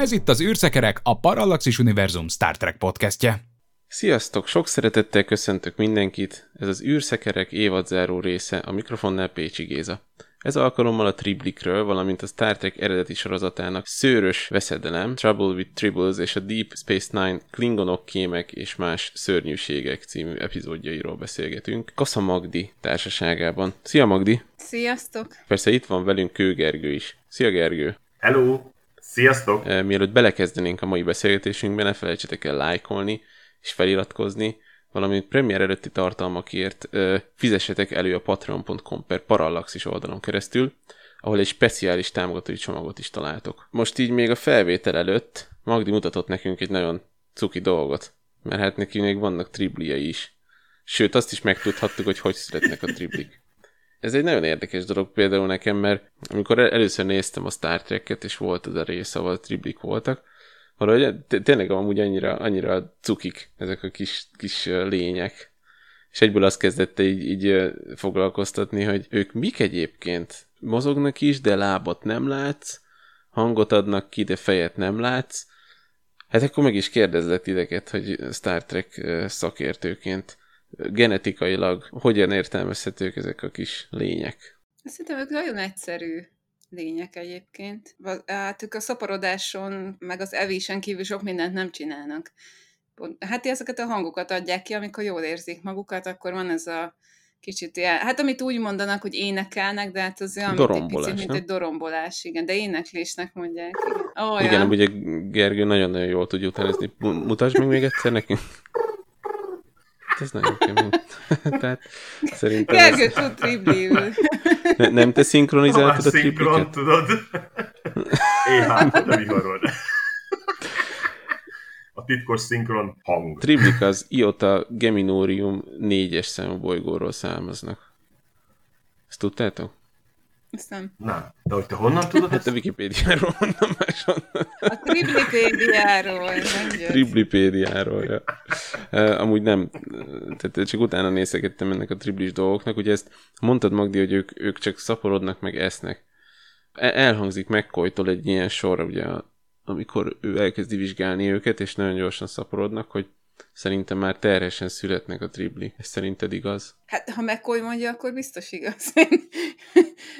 Ez itt az űrszekerek, a Parallaxis Univerzum Star Trek podcastje. Sziasztok! Sok szeretettel köszöntök mindenkit. Ez az űrszekerek évadzáró része, a mikrofonnál Pécsi Géza. Ez alkalommal a Triblikről, valamint a Star Trek eredeti sorozatának szőrös veszedelem, Trouble with Tribbles és a Deep Space Nine Klingonok, kémek és más szörnyűségek című epizódjairól beszélgetünk. Kassa Magdi társaságában. Szia Magdi! Sziasztok! Persze itt van velünk Kő Gergő is. Szia Gergő! Hello! Sziasztok! Mielőtt belekezdenénk a mai beszélgetésünkbe, ne felejtsetek el lájkolni és feliratkozni, valamint premier előtti tartalmakért fizessetek elő a patreon.com per parallaxis oldalon keresztül, ahol egy speciális támogatói csomagot is találtok. Most így még a felvétel előtt Magdi mutatott nekünk egy nagyon cuki dolgot, mert hát neki még vannak tribliai is. Sőt, azt is megtudhattuk, hogy hogy születnek a triblik. Ez egy nagyon érdekes dolog például nekem, mert amikor el- először néztem a Star Trek-et, és volt az a rész, ahol triblik voltak, valahogy tényleg amúgy annyira, annyira cukik ezek a kis, kis lények. És egyből azt kezdette így, így foglalkoztatni, hogy ők mik egyébként? Mozognak is, de lábat nem látsz, hangot adnak ki, de fejet nem látsz. Hát akkor meg is kérdezlek titeket, hogy Star Trek szakértőként genetikailag hogyan értelmezhetők ezek a kis lények. Szerintem ők nagyon egyszerű lények egyébként. Hát ők a szaporodáson, meg az evésen kívül sok mindent nem csinálnak. Hát ezeket a hangokat adják ki, amikor jól érzik magukat, akkor van ez a kicsit ilyen, hát amit úgy mondanak, hogy énekelnek, de hát az olyan, mint egy Dorombolás, picit, mint egy dorombolás, igen, de éneklésnek mondják, igen. Olyan. Igen, ugye Gergő nagyon-nagyon jól tudja utánozni. Mu- Mutasd meg még egyszer nekünk. Hát Ez nagyon kemény. Tehát szerintem Gergő ez, tud tribliül. ne, nem te szinkronizáltad a szinkron, tripliket? tudod? Én hát a viharod. A titkos szinkron hang. Triplik az Iota Geminorium 4-es számú bolygóról származnak. Ezt tudtátok? Aztán Nem. De hogy te honnan tudod Hát ezt? a Wikipédiáról mondom máshonnan. a triplipédiáról, mondjuk. Triblipédiáról, ja. Amúgy nem, tehát csak utána nézegettem ennek a triblis dolgoknak, ugye ezt mondtad Magdi, hogy ők, ők csak szaporodnak, meg esznek. E- Elhangzik McCoy-tól egy ilyen sor, ugye, amikor ő elkezdi vizsgálni őket, és nagyon gyorsan szaporodnak, hogy szerintem már terhesen születnek a tribli. Ez szerinted igaz? Hát, ha McCoy mondja, akkor biztos igaz.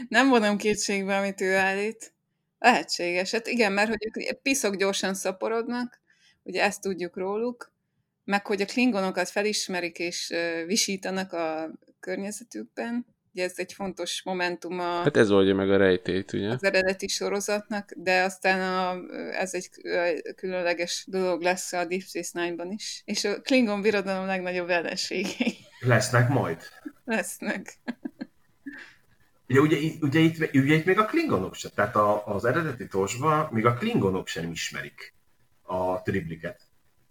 Nem vonom kétségbe, amit ő állít. Lehetséges. Hát igen, mert hogy ők piszok gyorsan szaporodnak, ugye ezt tudjuk róluk, meg hogy a klingonokat felismerik és visítanak a környezetükben. Ugye ez egy fontos momentum a, Hát ez oldja meg a rejtélyt, ugye? az eredeti sorozatnak, de aztán a, ez egy különleges dolog lesz a Deep Space Nine-ban is. És a Klingon birodalom legnagyobb ellenségei Lesznek majd. lesznek. Ugye, ugye, itt- ugye, itt, ugye itt még a klingonok sem. Tehát a, az eredeti tosban még a klingonok sem ismerik a tribliket.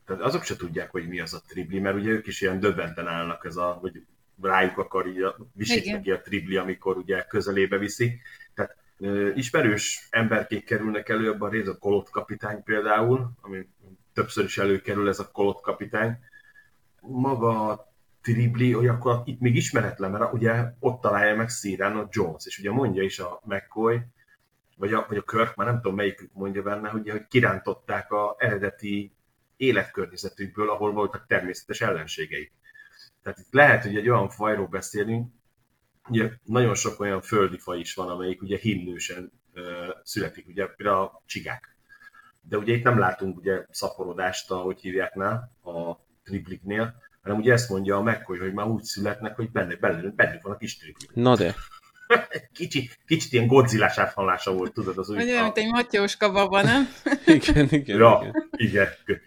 Tehát azok se tudják, hogy mi az a tribli, mert ugye ők is ilyen döbbenten állnak, ez a, hogy rájuk akar így a, visít Igen. neki a tribli, amikor ugye közelébe viszi. Tehát ö, ismerős emberkék kerülnek elő, abban rész a kolott kapitány például, ami többször is előkerül ez a kolott kapitány. Maga a tribli, hogy akkor itt még ismeretlen, mert ugye ott találja meg szíren a Jones, és ugye mondja is a McCoy, vagy a, vagy a Kirk, már nem tudom melyikük mondja benne, ugye, hogy kirántották a eredeti életkörnyezetünkből, ahol voltak természetes ellenségeik. Tehát itt lehet, hogy egy olyan fajról beszélünk, ugye nagyon sok olyan földi faj is van, amelyik ugye himnősen ö, születik, ugye például a csigák. De ugye itt nem látunk ugye szaporodást, ahogy hívják nál, a tripliknél, hanem ugye ezt mondja a McCoy, hogy már úgy születnek, hogy benne, benne, bennük van a kis triplik. Na de, Kicsi, kicsit ilyen godzillás áthallása volt, tudod, az úgy. Olyan, mint egy matyóska baba, nem? igen, igen, Ja. igen. Igen.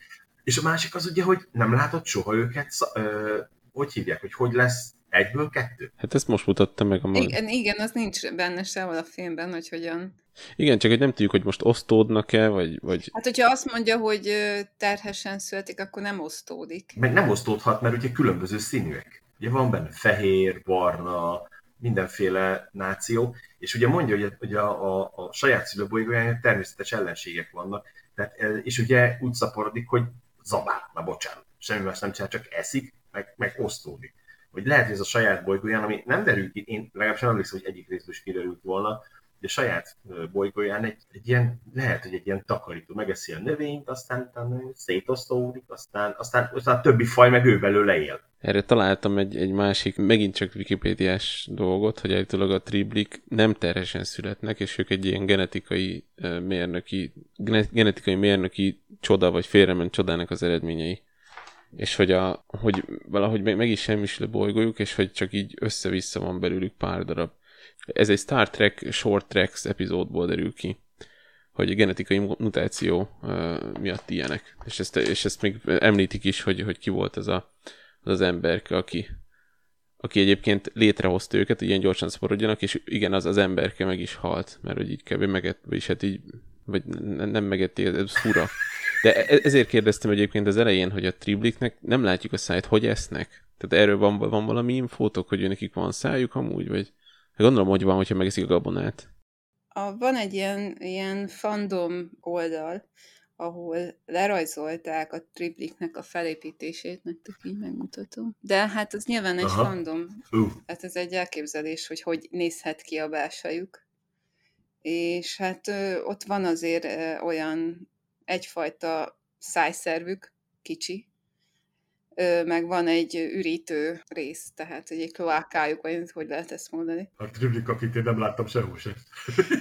És a másik az ugye, hogy nem látod soha őket, sz- ö, hogy hívják, hogy hogy lesz egyből kettő? Hát ezt most mutatta meg a mag. Igen, igen, az nincs benne sehol a filmben, hogy hogyan. Igen, csak hogy nem tudjuk, hogy most osztódnak-e, vagy, vagy Hát, hogyha azt mondja, hogy terhesen születik, akkor nem osztódik. Meg nem osztódhat, mert ugye különböző színűek. Ugye van benne fehér, barna, mindenféle náció, és ugye mondja, hogy, hogy a, a, a saját szülőbolygóján természetes ellenségek vannak, tehát, és ugye úgy szaporodik, hogy zabál, na bocsánat, semmi más nem csinál, csak eszik, meg, meg osztódik. Hogy lehet, hogy ez a saját bolygóján, ami nem derül ki, én legalábbis nem emlékszem, hogy egyik részből is kiderült volna, de saját bolygóján egy, egy ilyen, lehet, hogy egy ilyen takarító, megeszi a növényt, aztán utána szétosztódik, aztán, aztán, aztán a többi faj meg ő belőle él. Erre találtam egy, egy másik, megint csak wikipédiás dolgot, hogy állítólag a triblik nem terhesen születnek, és ők egy ilyen genetikai mérnöki, gene- genetikai mérnöki csoda, vagy félrement csodának az eredményei. És hogy, a, hogy valahogy meg, meg is semmisül a bolygójuk, és hogy csak így össze-vissza van belőlük pár darab. Ez egy Star Trek Short Tracks epizódból derül ki hogy a genetikai mu- mutáció uh, miatt ilyenek. És ezt, és ezt még említik is, hogy, hogy ki volt az a, az, az emberke, aki, aki egyébként létrehozta őket, hogy ilyen gyorsan szaporodjanak, és igen, az az emberke meg is halt, mert hogy így kb. meget, vagyis hát így, vagy ne- nem megették, ez, ez fura. De e- ezért kérdeztem egyébként az elején, hogy a tribliknek nem látjuk a szájt, hogy esznek. Tehát erről van, van valami infótok, hogy nekik van szájuk amúgy, vagy gondolom, hogy van, hogyha megeszik a gabonát. A, van egy ilyen, ilyen fandom oldal, ahol lerajzolták a tripliknek a felépítését, nektek így megmutatom. De hát az nyilván egy Aha. fandom, Ú, hát ez egy elképzelés, hogy hogy nézhet ki a básajuk. És hát ott van azért olyan egyfajta szájszervük, kicsi, meg van egy ürítő rész, tehát egy kloákájuk, vagy hogy lehet ezt mondani. a triplik, akit én nem láttam sehol sem.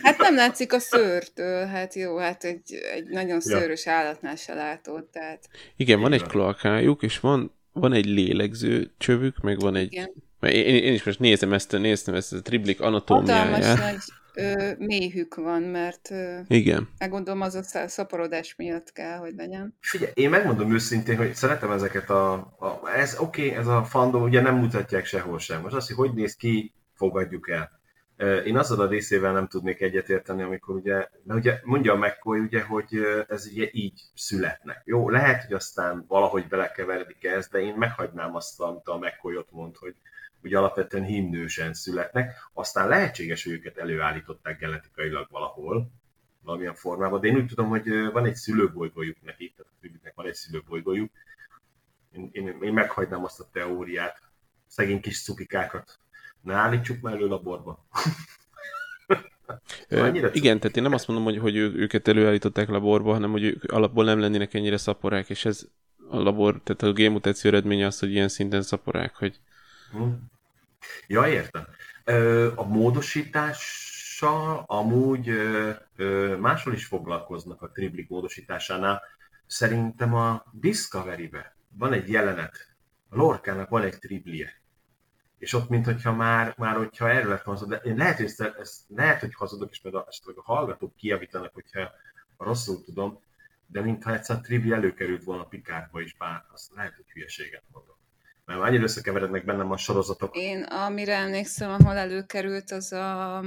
Hát nem látszik a szőrtől, hát jó, hát egy, egy nagyon Ja. szőrös állatnál se látod, tehát Igen, van egy van. kloakájuk, és van, van egy lélegző csövük, meg van egy... igen. Mert Én, én is most nézem ezt, a- néztem ezt a triblik Hatalmas anatómiáját. nagy ö, méhük van, mert ö, Igen. meggondolom az a szaporodás miatt kell, hogy legyen. Figyelj, én megmondom őszintén, hogy szeretem ezeket a... a ez oké, okay, ez a fandom, ugye nem mutatják sehol sem. Most azt, hogy hogy néz ki, fogadjuk el. Én azzal a részével nem tudnék egyetérteni, amikor ugye, mert ugye mondja a McCoy, ugye, hogy ez ugye így születnek. Jó, lehet, hogy aztán valahogy belekeveredik ez, de én meghagynám azt, amit a McCoy ott mond, hogy ugye alapvetően himnősen születnek, aztán lehetséges, hogy őket előállították genetikailag valahol, valamilyen formában, de én úgy tudom, hogy van egy szülőbolygójuk nekik, tehát a Tribiknek van egy szülőbolygójuk. Én, én, én meghagynám azt a teóriát, szegény kis cukikákat. Ne állítsuk már elő laborba. Annyira igen, tehát én nem azt mondom, hogy, hogy őket előállították laborba, hanem hogy ők alapból nem lennének ennyire szaporák, és ez a labor, tehát a génmutáció eredménye az, hogy ilyen szinten szaporák, hogy. Ja, értem. A módosítással amúgy máshol is foglalkoznak a triplik módosításánál. Szerintem a Discovery-be van egy jelenet. A Lorkának van egy triplie. És ott, mintha már, már hogyha erről lett szó, de én lehet, hogy, ezt, lehet, hogy hazudok, és majd a, esetleg a hallgatók kijavítanak, hogyha ha rosszul tudom, de mintha egyszer a trivia előkerült volna Pikárba is, bár azt lehet, hogy hülyeséget mondok. Mert annyira összekeverednek bennem a sorozatok. Én, amire emlékszem, ahol előkerült, az a,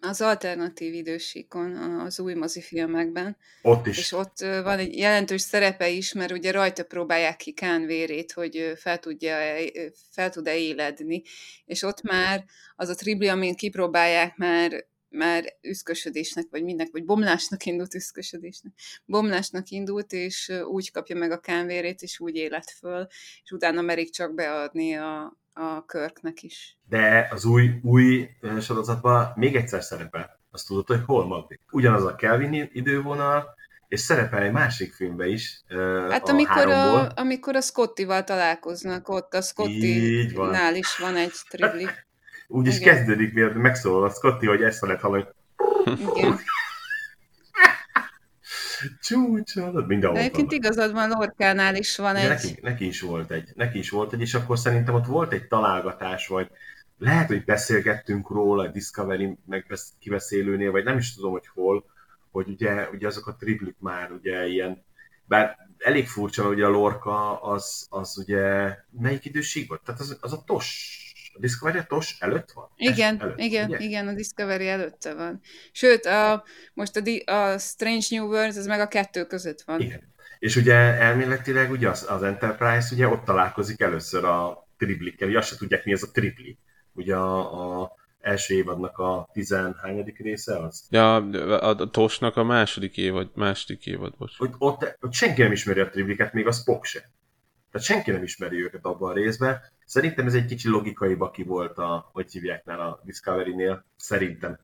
az alternatív idősíkon, az új mozifilmekben, Ott is. és ott van egy jelentős szerepe is, mert ugye rajta próbálják ki Kán vérét, hogy fel, tudja, fel tud-e éledni, és ott már az a tribli, amin kipróbálják, már már üszkösödésnek, vagy mindnek, vagy bomlásnak indult üszkösödésnek. Bomlásnak indult, és úgy kapja meg a kánvérét, és úgy élet föl, és utána merik csak beadni a, a körknek is. De az új, új sorozatban még egyszer szerepel. Azt tudod, hogy hol Magdi? Ugyanaz a Kelvin idővonal, és szerepel egy másik filmbe is. Hát a amikor háromból. a, amikor a Scottival találkoznak, ott a van. is van egy tribli. Úgy is igen. kezdődik, miért megszólal a Scotty, hogy ezt lehet hallani. Igen. Csúcsol, mindenhol De egyébként igazad van, Lorkánál is van De egy... neki, neki, is volt egy, neki is volt egy, és akkor szerintem ott volt egy találgatás, vagy lehet, hogy beszélgettünk róla a Discovery megbesz- kibeszélőnél, vagy nem is tudom, hogy hol, hogy ugye, ugye azok a triplik már ugye ilyen, Bár elég furcsa, mert ugye a Lorca az, az ugye melyik időség volt? Tehát az, az a TOS, a Discovery a TOS előtt van? Igen, előtt, igen, ugye? igen, a Discovery előtte van. Sőt, a, most a, a Strange New Worlds, az meg a kettő között van. Igen. És ugye elméletileg ugye az, az Enterprise ugye ott találkozik először a triplikkel, ugye azt se tudják mi ez a tripli. Ugye a, a első évadnak a tizenhányadik része az? Ja, a, a Tosnak a második évad, második évad, bocs. Hogy ott, ott senki nem ismeri a tripliket, még a Spock se. Tehát senki nem ismeri őket abban a részben. Szerintem ez egy kicsi logikai baki volt a, hogy hívják már a Discovery-nél. Szerintem.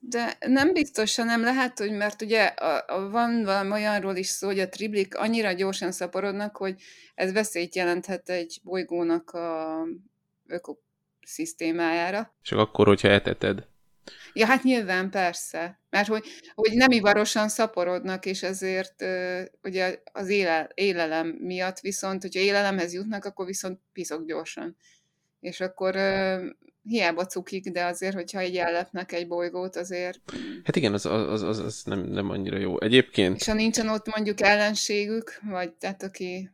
De nem biztos, nem lehet, hogy mert ugye a, a, van valami olyanról is szó, hogy a triblik annyira gyorsan szaporodnak, hogy ez veszélyt jelenthet egy bolygónak a ökoszisztémájára. Csak akkor, hogyha eteted. Ja, hát nyilván persze, mert hogy, hogy nem ivarosan szaporodnak, és ezért ö, ugye az éle, élelem miatt viszont, hogyha élelemhez jutnak, akkor viszont piszok gyorsan. És akkor ö, hiába cukik, de azért, hogyha így ellepnek egy bolygót, azért, Hát igen, az, az, az, az nem, nem annyira jó. Egyébként, és ha nincsen ott mondjuk ellenségük, vagy tehát aki,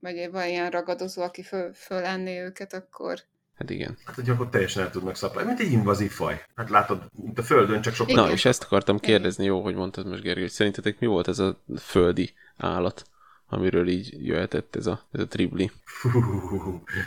vagy van ilyen ragadozó, aki föl, fölenné őket, akkor hát igen. Hát, hogy akkor teljesen el tudnak szaporodni. Mint egy invazív faj. Hát látod, mint a Földön, csak sokkal... Na, és ezt akartam kérdezni, jó, hogy mondtad most, Gergely, hogy szerintetek mi volt ez a földi állat, amiről így jöhetett ez a, ez a tribli? Fú,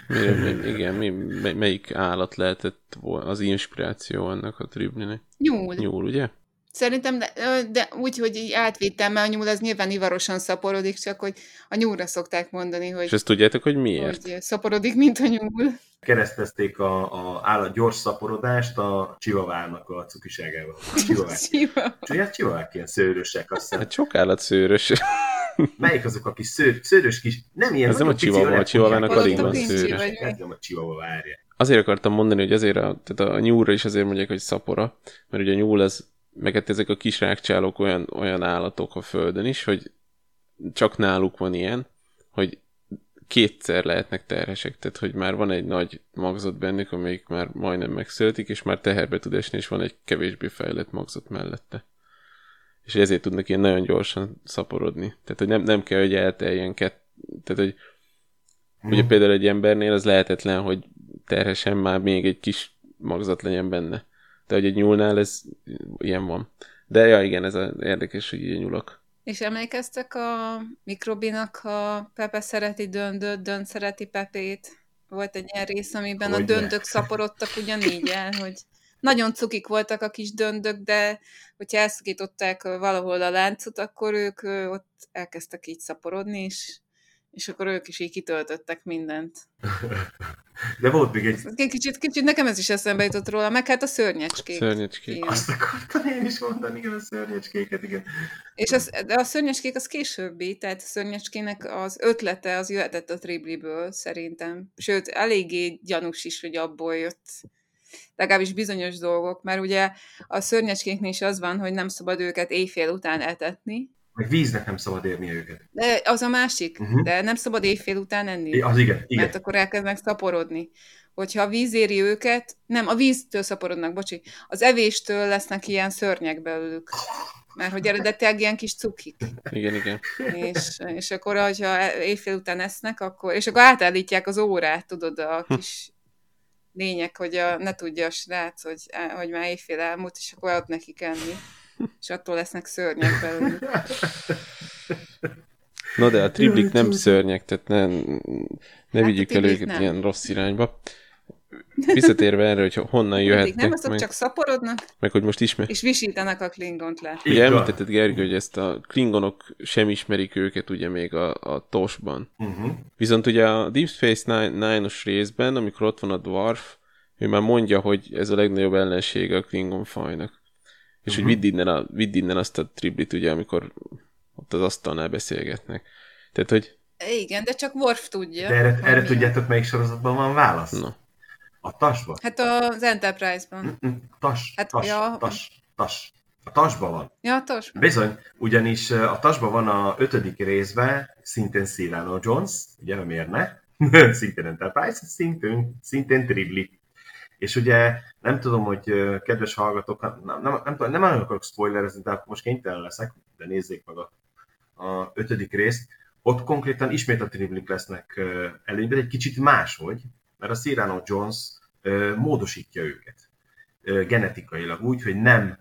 Mi, igen, mi, mely- melyik állat lehetett az inspiráció ennek a triblinek? nyúl. Nyúl, ugye? Szerintem, de, de úgy, hogy így átvittem, mert a nyúl az nyilván ivarosan szaporodik, csak hogy a nyúlra szokták mondani, hogy, És ezt tudjátok, hogy miért? hogy szaporodik, mint a nyúl. keresztezték a, a állat gyors szaporodást a csivavának a cukiságával. Csivavák. Siva. Ugye csivavák ilyen szőrösek, azt hiszem. Hát sok állat szőrös. Melyik azok a kis szőr, szőrös kis... Nem ilyen Ez nem a öreg a kutyák. alig van szőrös. Ez nem a chihuahua, várja. Azért akartam mondani, hogy azért a, tehát a nyúlra is azért mondják, hogy szapora, mert ugye a nyúl az, meg hát ezek a kis rákcsálók olyan, olyan állatok a földön is, hogy csak náluk van ilyen, hogy kétszer lehetnek terhesek, tehát hogy már van egy nagy magzat bennük, amelyik már majdnem megszületik, és már teherbe tud esni, és van egy kevésbé fejlett magzat mellette. És ezért tudnak ilyen nagyon gyorsan szaporodni. Tehát, hogy nem, nem kell, hogy elteljen kett... Tehát, hogy Ugye például egy embernél az lehetetlen, hogy terhesen már még egy kis magzat legyen benne. De hogy egy nyúlnál ez ilyen van. De ja, igen, ez a, érdekes, hogy ilyen nyulak. És emlékeztek a Mikrobinak, ha Pepe szereti döndöt, dönt szereti Pepét? Volt egy ilyen rész, amiben a Hogyne. döndök szaporodtak ugyanígy el, hogy nagyon cukik voltak a kis döndök, de hogyha elszakították valahol a láncot, akkor ők ott elkezdtek így szaporodni, és, és akkor ők is így kitöltöttek mindent. De volt még egy... Kicsit, kicsit nekem ez is eszembe jutott róla, meg hát a szörnyecskék. Szörnyecskék. Igen. Azt akartam én is mondani, igen, a szörnyecskéket, igen. És az, de a szörnyecskék az későbbi, tehát a szörnyecskének az ötlete az jöhetett a Tribliből szerintem. Sőt, eléggé gyanús is, hogy abból jött legalábbis bizonyos dolgok, mert ugye a szörnyecskéknél is az van, hogy nem szabad őket éjfél után etetni, Meg víznek nem szabad érnie őket. de az a másik, Mhm. de nem szabad éjfél után enni, Az igen, igen. mert akkor elkezdenek szaporodni. Hogyha a víz éri őket, nem, a víztől szaporodnak, bocsi, az evéstől lesznek ilyen szörnyek belőlük. Mert hogy eredetileg ilyen kis cukik. Igen, igen. és, és akkor, hogyha éjfél után esznek, akkor, és akkor átállítják az órát, tudod, a kis lények, hogy a, ne tudja a srác, hogy, hogy már éjfél elmúlt, és akkor ott neki enni. És attól lesznek szörnyek belőle. Na de a triblik nem szörnyek, tehát ne, ne Hát vigyük el őket nem. ilyen rossz irányba. Visszatérve erre, hogy honnan jöhetnek, nem, azok meg, csak szaporodnak, meg hogy most ismer... és visítanak a klingont le. Ugye említetted, Gergő, hogy ezt a klingonok sem ismerik őket ugye még a, a tosban. Uh-huh. Viszont ugye a Deep Space Nine- Nine-os részben, amikor ott van a Dwarf, ő már mondja, hogy ez a legnagyobb ellensége a Klingon fajnak. És Mhm. hogy vidd innen, a, vidd innen azt a triblit, ugye, amikor ott az asztalnál beszélgetnek. Tehát, hogy Igen, de csak Worf tudja. De erre, erre tudjátok, melyik sorozatban van válasz? na, A tasban? Hát az Enterprise-ban. Mm, Tas, Hát, tas, ja. tas, tas. A tasban van. Ja, tos. Bizony, ugyanis a tasban van a ötödik részben, szintén Cyrano Jones, ugye, nem érne, szintén Enterprise, szintén, szintén Tribli. És ugye nem tudom, hogy kedves hallgatók, nem, nem, nem, nem nagyon akarok spoilerezni, de most kénytelen leszek, de nézzék meg a a ötödik részt, ott konkrétan ismét a triblik lesznek előnyben, egy kicsit máshogy, mert a Cyrano Jones módosítja őket genetikailag úgy, hogy nem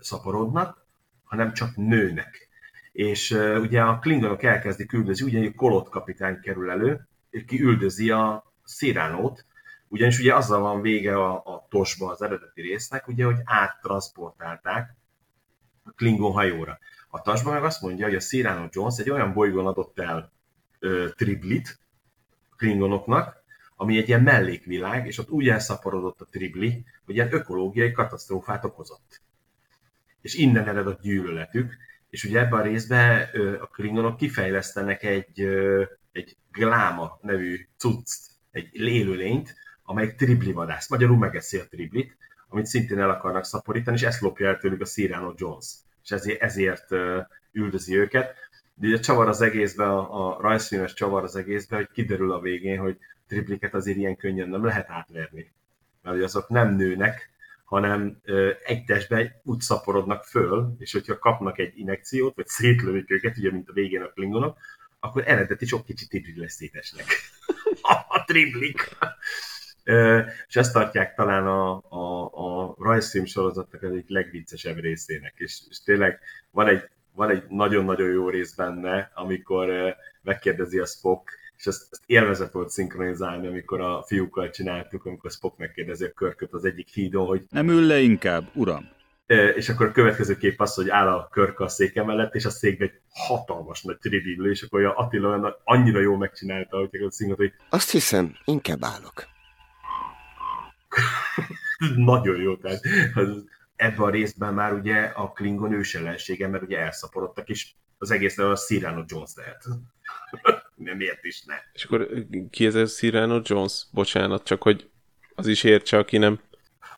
szaporodnak, hanem csak nőnek. És ugye a klingonok elkezdik üldözni, ugye egy kolott kapitány kerül elő, ki üldözi a Sziránót, ugyanis ugye azzal van vége a, a tosba az eredeti résznek, ugye, hogy áttransportálták a Klingon hajóra. A tasban meg azt mondja, hogy a Cyrano Jones egy olyan bolygón adott el ö, triblit Klingonoknak, ami egy ilyen mellékvilág, és ott úgy elszaporodott a tribli, hogy ilyen ökológiai katasztrófát okozott. És innen ered a gyűlöletük, és ugye ebben a részben a Klingonok kifejlesztenek egy, egy gláma nevű cucc, egy élőlényt, amelyik tribli vadász, magyarul megeszi a triblit, amit szintén el akarnak szaporítani, és ezt lopja el tőlük a Cyrano Jones és ezért, ezért üldözi őket. De ugye csavar az egészbe, a, a rajzfilmes csavar az egészbe, hogy kiderül a végén, hogy tripliket azért ilyen könnyen nem lehet átverni. Mert azok nem nőnek, hanem egy testben úgy szaporodnak föl, és hogyha kapnak egy inekciót, vagy szétlövik őket, ugye mint a végén a klingonok, akkor eredeti sok kicsit tribli a triblik és ezt tartják talán a, a, a rajzfilm sorozatnak egyik legviccesebb részének, és, és tényleg van egy, van egy nagyon-nagyon jó rész benne, amikor megkérdezi a Spock, és ezt, ezt élvezet volt szinkronizálni, amikor a fiúkkal csináltuk, amikor Spock megkérdezi a körköt az egyik hídon, hogy nem ül le inkább, uram. És akkor a következő kép az, hogy áll a körk a széke mellett, és a székben egy hatalmas nagy tribillő, és akkor a Attila annyira jól megcsinálta, hogy a szinkot, hogy azt hiszem, inkább állok. nagyon jó. Tehát ebben a részben már ugye a Klingon ősellensége, mert ugye elszaporodtak, és az egészre a Cyrano Jones lehet. Nem miért is ne. És akkor ki ez a Cyrano Jones? Bocsánat, csak hogy az is értse, aki nem.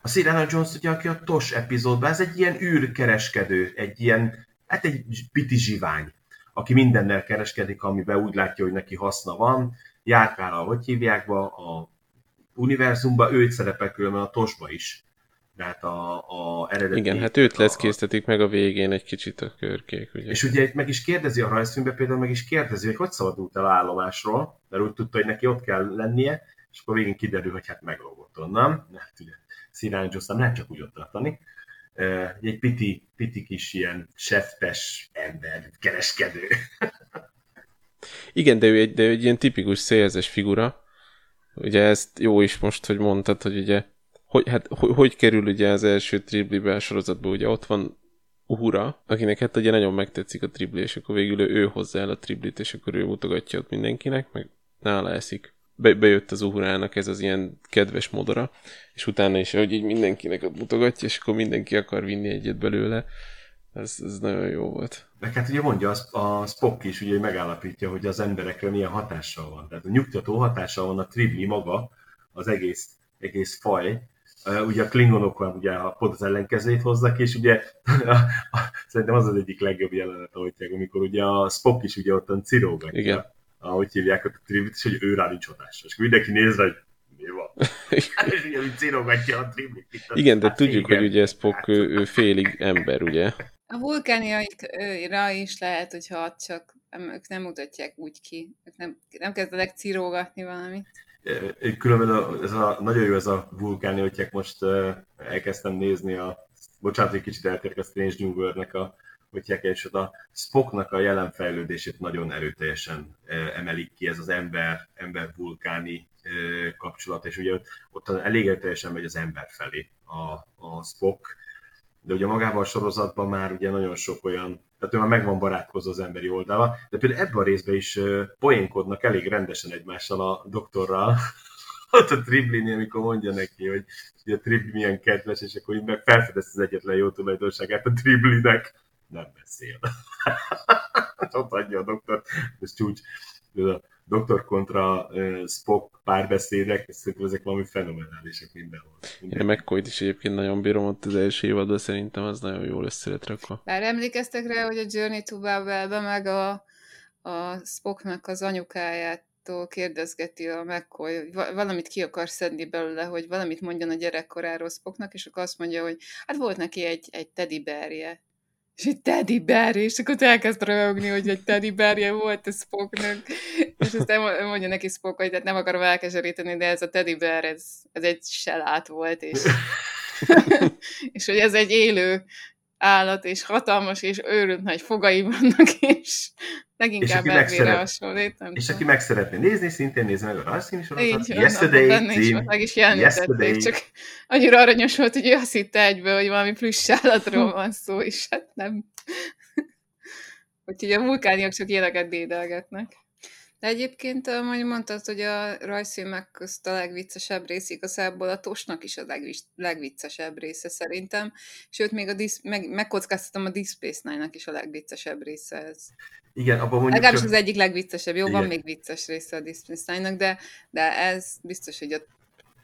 A Cyrano Jones ugye, aki a TOS epizódban, ez egy ilyen űrkereskedő, egy ilyen, hát egy piti zsivány, aki mindennel kereskedik, amiben úgy látja, hogy neki haszna van, járkál a, hogy hívják, a univerzumban őt szerepel különben a tosba is. Tehát a, a eredeti... Igen, hát őt leszkésztetik meg a végén egy kicsit a körkék, ugye? És ugye meg is kérdezi a rajzfilmben, például meg is kérdezi, hogy hogy szabadult el a állomásról, mert úgy tudta, hogy neki ott kell lennie, és akkor végén kiderül, hogy hát meglógott onnan. Hát ugye Szirán nem lehet csak úgy ott tartani. Egy piti, piti kis ilyen seftes ember, kereskedő. Igen, de ő egy, de ő egy ilyen tipikus szélzes figura, Ugye ezt jó is most, hogy mondtad, hogy ugye hogy, hát, hogy, hogy kerül ugye az első tripli sorozatba, ugye ott van Uhura, akinek hát ugye nagyon megtetszik a tripli, és akkor végül ő hozzá el a triplit, és akkor ő mutogatja ott mindenkinek, meg nála eszik. Be, bejött az Uhurának ez az ilyen kedves modora, és utána is, hogy így mindenkinek ott mutogatja, és akkor mindenki akar vinni egyet belőle. Ez, ez nagyon jó volt. Meg hát ugye mondja a, a Spock is, ugye megállapítja, hogy az emberekre milyen hatással van. Tehát a nyugtató hatással van a tribli maga, az egész, egész faj. Uh, ugye a klingonok van, ugye a pont az ellenkezőjét hozzák, és ugye szerintem az az egyik legjobb jelenet, ahogy amikor ugye a Spock is ugye ottan cirógatja. Igen. Ahogy hívják a triblit, és hogy ő rá nincs hatása. És mindenki néz hogy mi van? és ugye cirógatja a triblit. Igen, de hát tudjuk, igen. hogy ugye Spock ő, ő félig ember, ugye? A vulkániaikra is lehet, hogy hat, csak ők nem mutatják úgy ki. Ők nem, nem kezdenek cirógatni valamit. Különben a, ez a, nagyon jó ez a vulkáni, hogy most elkezdtem nézni a, bocsánat, egy kicsit eltérek a Strange New World-nek a hogy és a Spocknak a jelen fejlődését nagyon erőteljesen emelik ki ez az ember, ember-vulkáni kapcsolat, és ugye ott, ott elég erőteljesen megy az ember felé a, a Spock, de ugye magában a sorozatban már ugye nagyon sok olyan, tehát ő már meg van barátkozva az emberi oldala, de például ebben a részben is poénkodnak elég rendesen egymással a doktorral, ott a Triblini, amikor mondja neki, hogy, hogy a Tribli milyen kedves, és akkor így meg felfedez az egyetlen jó tulajdonságát a Triblinek. Nem beszél. ott adja a doktor, ez csúcs doktor kontra uh, Spock párbeszédek, szerintem ezek valami fenomenálisak mindenhol. mindenhol. Én mccoy is egyébként nagyon bírom ott az első évadban, szerintem az nagyon jól össze lett rakva. Bár emlékeztek rá, hogy a Journey to babel meg a, a Spocknak az anyukáját kérdezgeti a McCoy, hogy valamit ki akar szedni belőle, hogy valamit mondjon a gyerekkoráról Spocknak, és akkor azt mondja, hogy hát volt neki egy, egy teddy bearje és egy teddy bear, és akkor elkezd röhögni, hogy egy teddy bearje volt a Spocknak, és aztán mondja neki Spock, hogy tehát nem akarom elkeseríteni, de ez a teddy bear, ez, ez egy selát volt, és, és hogy ez egy élő állat, és hatalmas, és őrült nagy fogai vannak, és leginkább elvére hasonlít. És aki meg szeretné nézni, szintén nézze meg a rajzszíni sorozatot. Yesterday benne is meg is jelentették, csak annyira aranyos volt, hogy ő azt hitte egyből, hogy valami plusz állatról van szó, és hát nem. Úgyhogy a vulkániak csak éleket dédelgetnek. De egyébként, ahogy mondtad, hogy a rajzfilmek közt a legviccesebb rész igazából a Tosnak is a legviccesebb része szerintem. Sőt, még a disz, meg, megkockáztatom a Deep Space Nine-nak is a legviccesebb része ez. Igen, abban mondjuk Legalábbis az egyik legviccesebb. Jó, Igen. van még vicces része a Deep Space Nine-nak, de, de ez biztos, hogy a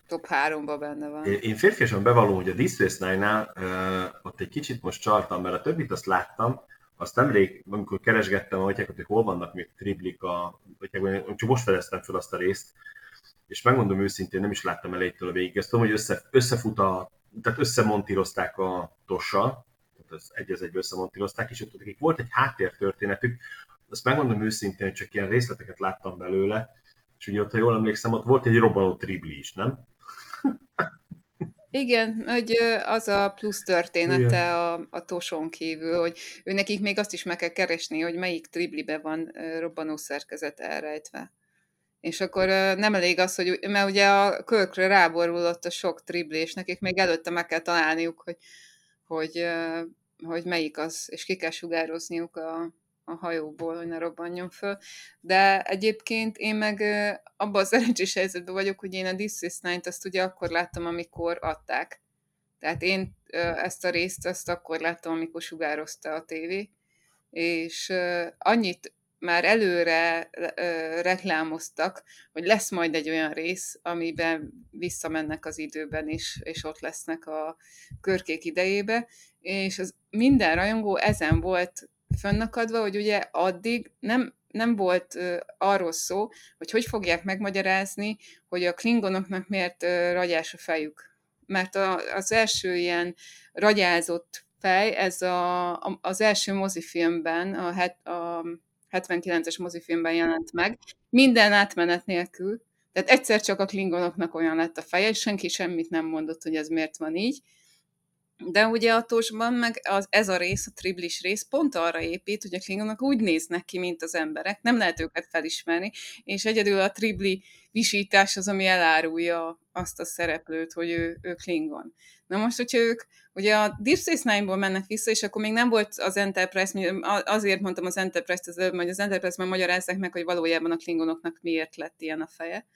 top 3-ban benne van. Én, én férfiasan bevallom, hogy a Deep Space Nine-nál uh, ott egy kicsit most csaltam, mert a többit azt láttam, azt nemrég, amikor keresgettem a hatyákat, hogy hol vannak még triplik a, csak most fedeztem fel azt a részt, és megmondom őszintén, nem is láttam elejétől a végig. Ezt tudom, hogy össze, összefut a, tehát összemontírozták a tossal, tehát az egy az egy összemontírozták, és ott nekik volt egy háttértörténetük, azt megmondom őszintén, csak ilyen részleteket láttam belőle, és ugye ott, ha jól emlékszem, ott volt egy robbanó tribli is, nem? Igen, hogy az a plusz története a, a toson kívül, hogy ő nekik még azt is meg kell keresni, hogy melyik triblibe van robbanó szerkezet elrejtve. És akkor nem elég az, hogy, mert ugye a kölkre ráborulott a sok tribli, és nekik még előtte meg kell találniuk, hogy, hogy, hogy melyik az, és ki kell sugározniuk a, a hajóból, hogy ne robbanjon föl. De egyébként én meg abban a szerencsés helyzetben vagyok, hogy én a This is Night azt ugye akkor láttam, amikor adták. Tehát én ezt a részt azt akkor láttam, amikor sugározta a tévé, és annyit már előre reklámoztak, hogy lesz majd egy olyan rész, amiben visszamennek az időben is, és ott lesznek a körkék idejébe, és az minden rajongó ezen volt fönnakadva, hogy ugye addig nem, nem volt uh, arról szó, hogy hogy fogják megmagyarázni, hogy a klingonoknak miért uh, ragyás a fejük. Mert a, az első ilyen ragyázott fej, ez a, a, az első mozifilmben, a, het, a 79-es mozifilmben jelent meg, minden átmenet nélkül, tehát egyszer csak a klingonoknak olyan lett a feje, és senki semmit nem mondott, hogy ez miért van így, de ugye a tosban meg az, ez a rész, a triblis rész pont arra épít, hogy a klingonok úgy néznek ki, mint az emberek, nem lehet őket felismerni, és egyedül a tribli visítás az, ami elárulja azt a szereplőt, hogy ő, ő klingon. Na most, hogyha ők ugye a Deep Space Nine-ból mennek vissza, és akkor még nem volt az Enterprise, azért mondtam az Enterprise-t az előbb, hogy az Enterprise-ben magyarázzák meg, hogy valójában a klingonoknak miért lett ilyen a feje.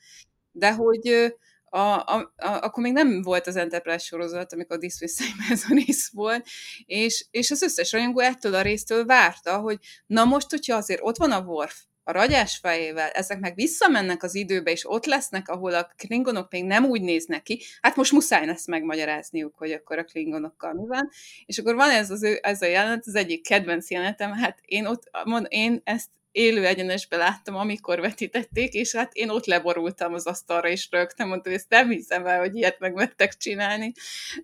De hogy a, a, a, akkor még nem volt az Enterprise sorozat, amikor a Disney ez a rész volt, és, és az összes rajongó ettől a résztől várta, hogy na most, hogyha azért ott van a Worf, a ragyás fejével, ezek meg visszamennek az időbe, és ott lesznek, ahol a klingonok még nem úgy néznek ki, hát most muszáj lesz megmagyarázniuk, hogy akkor a klingonokkal mi van. És akkor van ez, az ő, ez a jelenet, az egyik kedvenc jelenetem, hát én ott, mond, én ezt élő egyenesbe láttam, amikor vetítették, és hát én ott leborultam az asztalra, és rögtem, mondtam, hogy ezt nem hiszem el, hogy ilyet megvettek csinálni,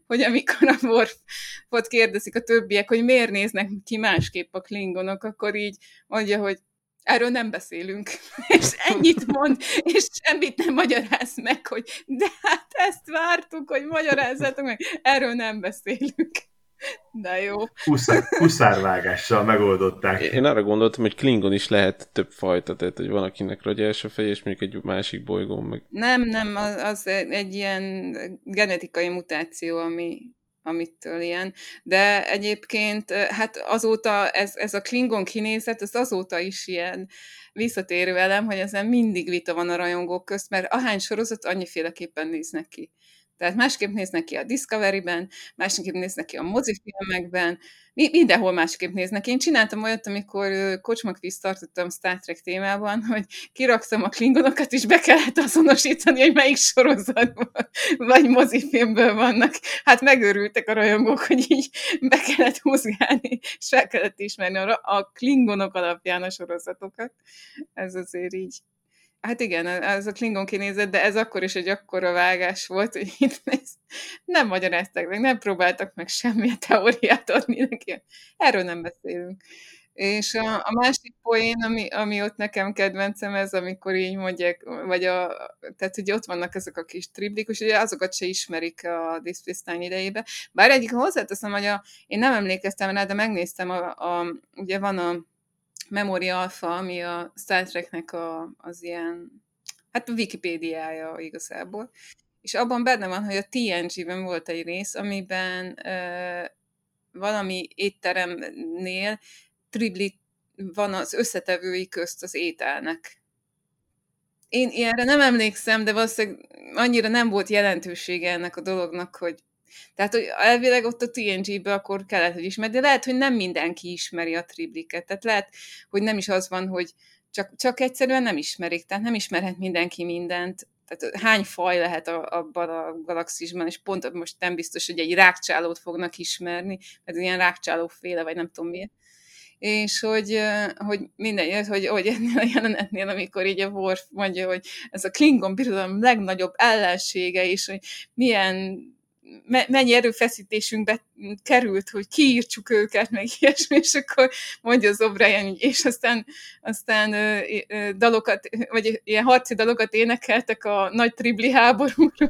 hogy amikor a Worfot kérdezik a többiek, hogy miért néznek ki másképp a klingonok, akkor így mondja, hogy erről nem beszélünk, és ennyit mond, és semmit nem magyaráz meg, hogy de hát ezt vártuk, hogy magyarázzatok meg, erről nem beszélünk. De jó. Huszár, huszárvágással megoldották. Én arra gondoltam, hogy Klingon is lehet több fajta, tehát hogy van, akinek ragyás a fej, és mondjuk egy másik bolygón meg. Nem, nem, az, az egy ilyen genetikai mutáció, ami, amitől ilyen. De egyébként, hát azóta ez, ez a Klingon kinézet, ez azóta is ilyen visszatérő elem, hogy ezen mindig vita van a rajongók közt, mert ahány sorozat annyiféleképpen néznek ki. Tehát másképp néznek ki a Discovery-ben, másképp néznek ki a mozifilmekben, mindenhol másképp néznek. Én csináltam olyat, amikor kocsmakvíz tartottam Star Trek témában, hogy kiraktam a klingonokat, és be kellett azonosítani, hogy melyik sorozatban vagy mozifilmből vannak. Hát megőrültek a rajongók, hogy így be kellett húzgálni, és fel kellett ismerni a, a klingonok alapján a sorozatokat. Ez azért így Hát igen, ez a Klingon kinézet, de ez akkor is egy akkora vágás volt, hogy itt nem magyarázták meg, nem próbáltak meg semmilyen teóriát adni neki. Erről nem beszélünk. És a, a másik poén, ami, ami ott nekem kedvencem, ez amikor így mondják, vagy a, tehát hogy ott vannak ezek a kis triblik, és ugye azokat se ismerik a Display idejébe. Bár egyik hozzáteszem, hogy a, én nem emlékeztem rá, de megnéztem, a, a, ugye van a Memory Alpha, ami a Star Treknek a, az ilyen, hát a Wikipédiája igazából. És abban benne van, hogy a TNG-ben volt egy rész, amiben ö, valami étteremnél tribli van az összetevői közt az ételnek. Én ilyenre nem emlékszem, de valószínűleg annyira nem volt jelentősége ennek a dolognak, hogy tehát, hogy elvileg ott a TNG-be akkor kellett, hogy ismeri, de lehet, hogy nem mindenki ismeri a tribliket. Tehát lehet, hogy nem is az van, hogy csak, csak egyszerűen nem ismerik, tehát nem ismerhet mindenki mindent. Tehát hány faj lehet a, abban a galaxisban, és pont most nem biztos, hogy egy rákcsálót fognak ismerni, mert ilyen rákcsálóféle, vagy nem tudom miért és hogy, hogy minden, hogy, hogy ennél a jelenetnél, amikor így a Worf mondja, hogy ez a Klingon birodalom legnagyobb ellensége, és hogy milyen mennyi erőfeszítésünkbe került, hogy kiírtsuk őket, meg ilyesmi, és akkor mondja az O'Brien, és aztán, aztán dalokat, vagy ilyen harci dalokat énekeltek a nagy tribli háborúra.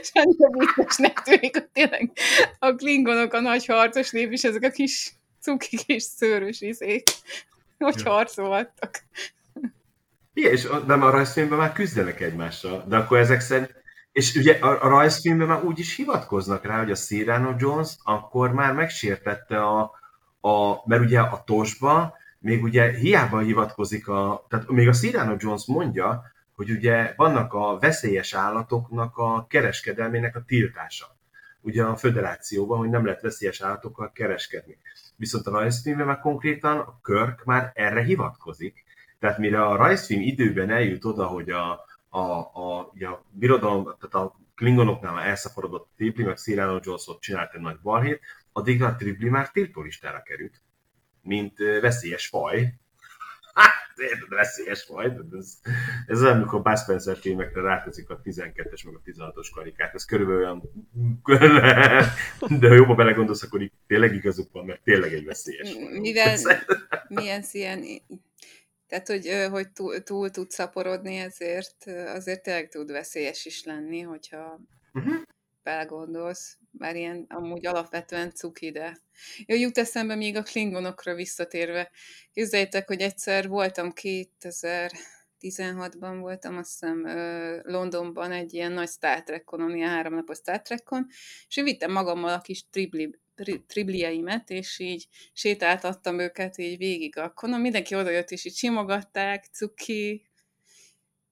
és viccesnek tűnik, hogy tényleg a klingonok a nagy harcos nép, és ezek a kis cukik és szőrös izék, hogy ja. harcoltak. Igen, és nem a rajzfilmben már küzdenek egymással, de akkor ezek szerint és ugye a, a rajzfilmben már úgy is hivatkoznak rá, hogy a Cyrano Jones akkor már megsértette a, a mert ugye a tosba még ugye hiába hivatkozik a, tehát még a Cyrano Jones mondja, hogy ugye vannak a veszélyes állatoknak a kereskedelmének a tiltása. Ugye a föderációban, hogy nem lehet veszélyes állatokkal kereskedni. Viszont a rajzfilmben már konkrétan a Körk már erre hivatkozik. Tehát mire a rajzfilm időben eljut oda, hogy a, a, a, a birodalom, tehát a klingonoknál elszaporodott Tripli, meg Cyrano Jones ott csinált egy nagy balhét, addig a Tripli már tiltólistára került, mint veszélyes faj. Hát, érted, veszélyes faj. Ez, ez olyan, amikor Buzz Spencer filmekre ráteszik a 12-es meg a 16-os karikát. Ez körülbelül olyan... De ha jobban belegondolsz, akkor így tényleg igazuk van, mert tényleg egy veszélyes faj. Mivel milyen ilyen tehát, hogy, hogy túl, túl tud szaporodni, ezért azért tényleg tud veszélyes is lenni, hogyha uh-huh. belegondolsz. Már ilyen amúgy alapvetően cuki, de... Jó, jut eszembe még a klingonokra visszatérve. Képzeljétek, hogy egyszer voltam 2016-ban voltam, azt hiszem Londonban egy ilyen nagy Star Trek-on, ilyen háromnapos Star Trek-on, és én vittem magammal a kis tribli triblieimet, és így sétáltattam őket így végig a konon. Mindenki odajött, és így simogatták, cuki.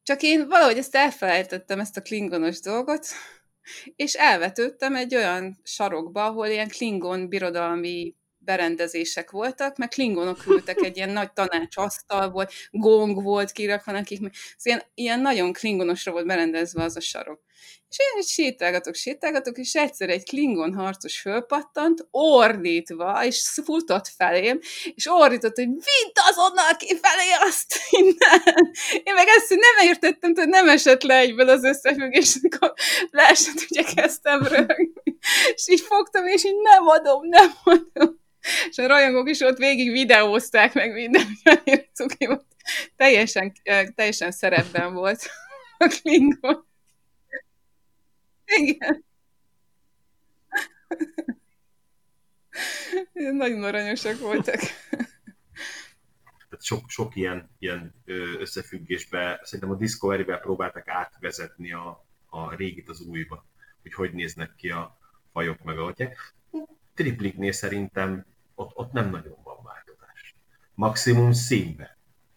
Csak én valahogy ezt elfelejtettem, ezt a klingonos dolgot, és elvetődtem egy olyan sarokba, ahol ilyen klingon birodalmi berendezések voltak, meg klingonok ültek, egy ilyen nagy tanácsasztal volt, gong volt kirakva nekik, szóval ilyen, ilyen nagyon klingonosra volt berendezve az a sarok. És én így sétálgatok, sétálgatok, és egyszer egy klingon harcos fölpattant, ordítva, és futott felém, és ordított, hogy vidd azonnal ki felé azt innen! Én meg ezt nem értettem, hogy nem esett le egyből az összefüggés, akkor leesett, ugye kezdtem rögni. És így fogtam, és így nem adom, nem adom. És a rajongók is ott végig videózták meg minden, cuki volt. Teljesen, teljesen szerepben volt a Klingon. Igen. Nagyon aranyosak voltak. Tehát sok, sok ilyen, ilyen összefüggésbe, szerintem a Discovery-be próbáltak átvezetni a, a régit az újba, hogy hogy néznek ki a fajok meg ahogyek. Tripliknél szerintem ott, ott nem nagyon van változás. Maximum színben.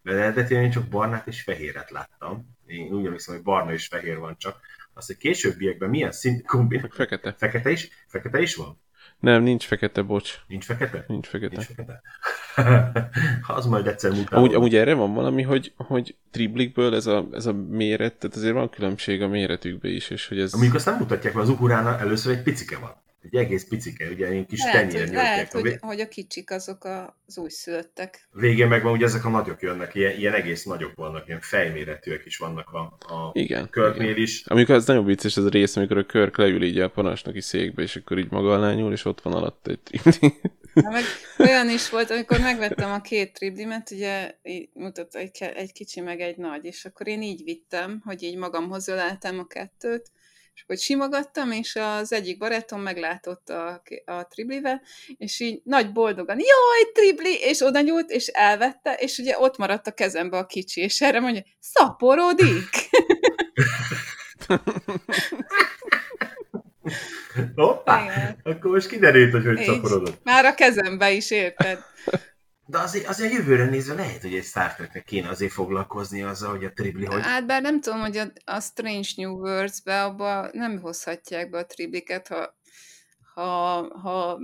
De eredetileg én csak barnát és fehéret láttam. Én úgy emlékszem, hogy barna és fehér van csak. Azt, hogy későbbiekben milyen szín kombinál. Fekete. Fekete is? Fekete is van? Nem, nincs fekete, bocs. Nincs fekete? Nincs fekete. Nincs fekete. az majd egyszer mutálom. Amúgy, amúgy erre van valami, hogy, hogy triplikből ez a, ez a méret, tehát azért van különbség a méretükbe is, és hogy ez... Mondjuk azt nem mutatják, mert az ukuránál először egy picike van. Egy egész picike, ugye ilyen kis Lehet, tenyér hogy, lehet. A hogy, vég- hogy a kicsik azok az újszülöttek. Végén meg van, ugye ezek a nagyok jönnek, ilyen, ilyen egész nagyok vannak, ilyen fejméretűek is vannak a, a Igen. Kirknél igen. is. Amikor az nagyon vicces az a rész, amikor a Körk leül így a parancsnoki székbe, és akkor így maga alá nyúl, és ott van alatt egy tripli. Na, meg olyan is volt, amikor megvettem a két triblimet, ugye mutatta egy, egy kicsi meg egy nagy, és akkor én így vittem, hogy így magamhoz öleltem a kettőt, és akkor simogattam, és az egyik barátom meglátott a, a triblivel, és így nagy boldogan, jaj, tribli, és oda nyúlt, és elvette, és ugye ott maradt a kezembe a kicsi, és erre mondja, szaporodik! Hoppá! Igen. Akkor most kiderült, hogy hogy Így. szaporodott. Már a kezembe is, érted? De azért, azért jövőre nézve lehet, hogy egy Star Treknek kéne azért foglalkozni azzal, hogy a tribli, hogy Hát bár nem tudom, hogy a, a Strange New Worlds-be abba nem hozhatják be a tribliket, ha, ha, ha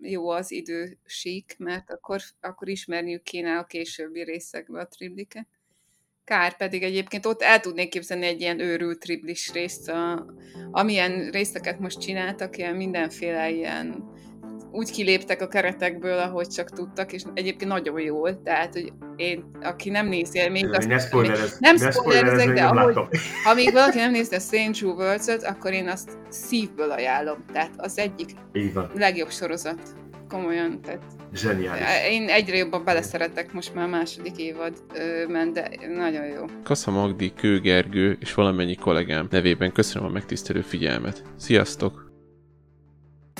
jó az idő sík, mert akkor, akkor ismerniük kéne a későbbi részekbe a tribliket. Kár pedig egyébként ott el tudnék képzelni egy ilyen őrült triblis részt, a, amilyen részeket most csináltak, ilyen mindenféle ilyen úgy kiléptek a keretekből, ahogy csak tudtak, és egyébként nagyon jól, tehát, hogy én, aki nem nézi el még ne azt, spoilerezz, nem ne spoilerezek, de ahogy, ha még valaki nem nézte a Strange worlds akkor én azt szívből ajánlom. Tehát az egyik legjobb sorozat. Komolyan. Tehát zseniális. én egyre jobban beleszeretek most már a második évad ment, de nagyon jó. Kassa Magdi, Kő Gergő és valamennyi kollégám nevében köszönöm a megtisztelő figyelmet. Sziasztok!